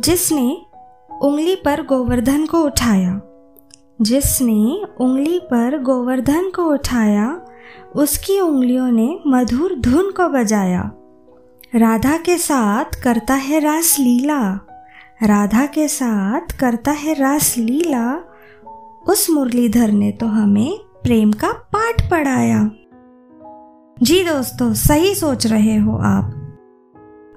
जिसने उंगली पर गोवर्धन को उठाया। जिसने उंगली पर गोवर्धन को उठाया, उसकी उंगलियों ने मधुर धुन को बजाया। राधा के साथ करता है रास लीला। राधा के साथ करता है रास लीला। उस मुरलीधर ने तो हमें प्रेम का पाठ पढ़ाया। जी दोस्तों, सही सोच रहे हो आप।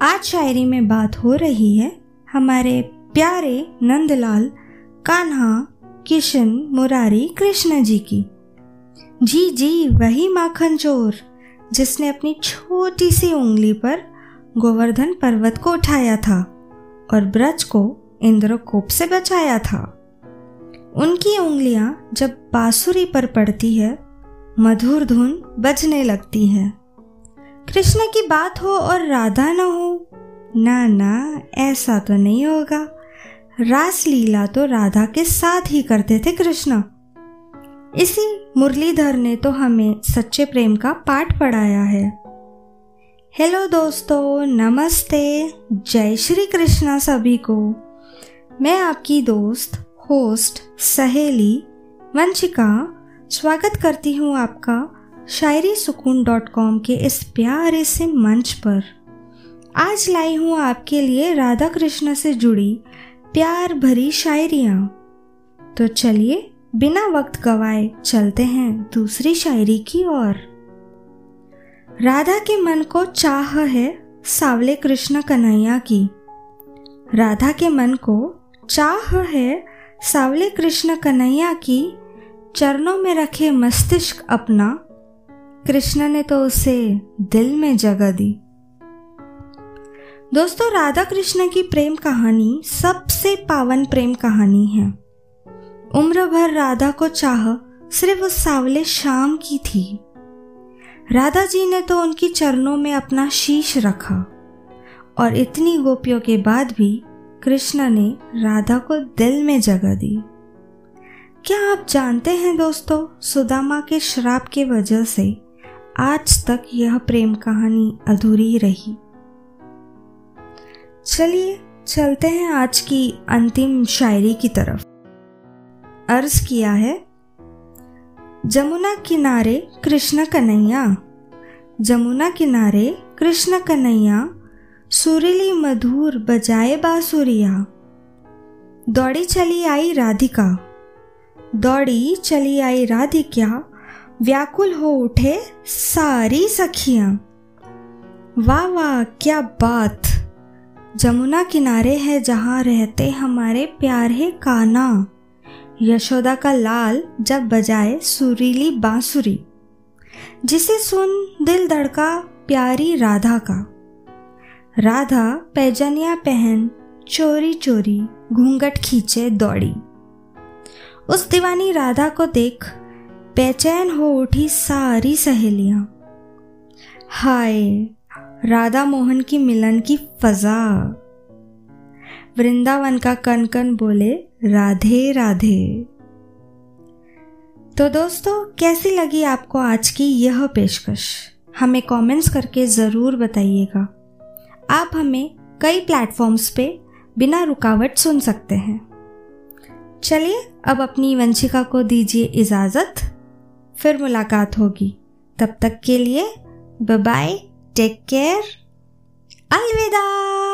आज शायरी में बात हो रही है हमारे प्यारे नंदलाल, कान्हा, किशन, मुरारी, कृष्ण जी की। जी जी, वही माखन चोर, जिसने अपनी छोटी सी उंगली पर गोवर्धन पर्वत को उठाया था और ब्रज को इंद्रकोप से बचाया था। उनकी उंगलियाँ जब बांसुरी पर पड़ती है, मधुर धुन बजने लगती है। कृष्ण की बात हो और राधा न हो ना ना, ऐसा तो नहीं होगा। रास लीला तो राधा के साथ ही करते थे कृष्ण। इसी मुरलीधर ने तो हमें सच्चे प्रेम का पाठ पढ़ाया है। हेलो दोस्तों, नमस्ते। जय श्री कृष्णा सभी को। मैं आपकी दोस्त, होस्ट, सहेली, वंशिका, स्वागत करती हूँ आपका शायरी सुकून डॉट कॉम के इस प्यारे से मंच पर। आज लाई हूँ आपके लिए राधा कृष्ण से जुड़ी प्यार भरी शायरिया। तो चलिए, बिना वक्त गवाए चलते हैं दूसरी शायरी की ओर। राधा के मन को चाह है सावले कृष्ण कन्हैया की। राधा के मन को चाह है सावले कृष्ण कन्हैया की। चरणों में रखे मस्तिष्क अपना। कृष्ण ने तो उसे दिल में जगह दी। दोस्तों राधा कृष्ण की प्रेम कहानी सबसे पावन प्रेम कहानी है। उम्र भर राधा को चाह सिर्फ़ उस सावले शाम की थी। राधा जी ने तो उनकी चरणों में अपना शीश रखा और इतनी गोपियों के बाद भी कृष्ण ने राधा को दिल में जगह दी। क्या आप जानते हैं दोस्तों, सुदामा के श्राप की वजह से आज तक यह प्रेम कहानी अधूरी रही। चलिए चलते हैं आज की अंतिम शायरी की तरफ़। अर्ज़ किया है, जमुना किनारे कृष्ण कन्हैया, जमुना किनारे कृष्ण कन्हैया, सुरीली मधुर बजाए बांसुरिया। दौड़ी चली आई राधिका, दौड़ी चली आई राधिका, व्याकुल हो उठे सारी सखियाँ। वाह वाह, क्या बात! जमुना किनारे है जहाँ रहते हमारे प्यारे काना यशोदा का लाल जब बजाए सुरीली बांसुरी, जिसे सुन दिल धड़का प्यारी राधा का। राधा पैजनिया पहन, चोरी चोरी घूंघट खींचे दौड़ी। उस दीवानी राधा को देख बेचैन हो उठी सारी सहेलियाँ। हाय राधा मोहन की मिलन की फजा। वृंदावन का कन कन बोले, राधे राधे। तो दोस्तों, कैसी लगी आपको आज की यह पेशकश? हमें कमेंट्स करके ज़रूर बताइएगा। आप हमें कई प्लेटफॉर्म्स पे बिना रुकावट सुन सकते हैं। चलिए, अब अपनी वंशिका को दीजिए इजाज़त। फिर मुलाकात होगी। तब तक के लिए बाय Take care. Alveda.